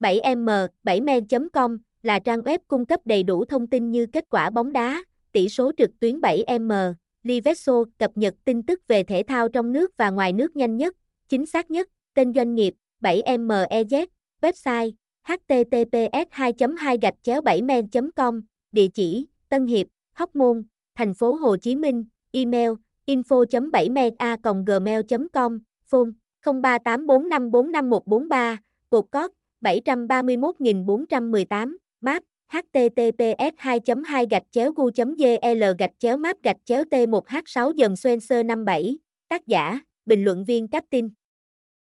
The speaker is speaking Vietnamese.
7m, 7men.com là trang web cung cấp đầy đủ thông tin như kết quả bóng đá, tỷ số trực tuyến 7m, Liveso cập nhật tin tức về thể thao trong nước và ngoài nước nhanh nhất, chính xác nhất, tên doanh nghiệp, 7MEZ, website, https 2 2 gạch chéo 7 men com địa chỉ, Tân Hiệp, Hóc Môn, thành phố Hồ Chí Minh, email, info.7men.gmail.com, phone, 0384545143, cột cót, 731418, map, https 2 2 gạch chéo gu gl gạch chéo map gạch chéo t 1 h 6 dần xuyên sơ 57, tác giả, bình luận viên Captain.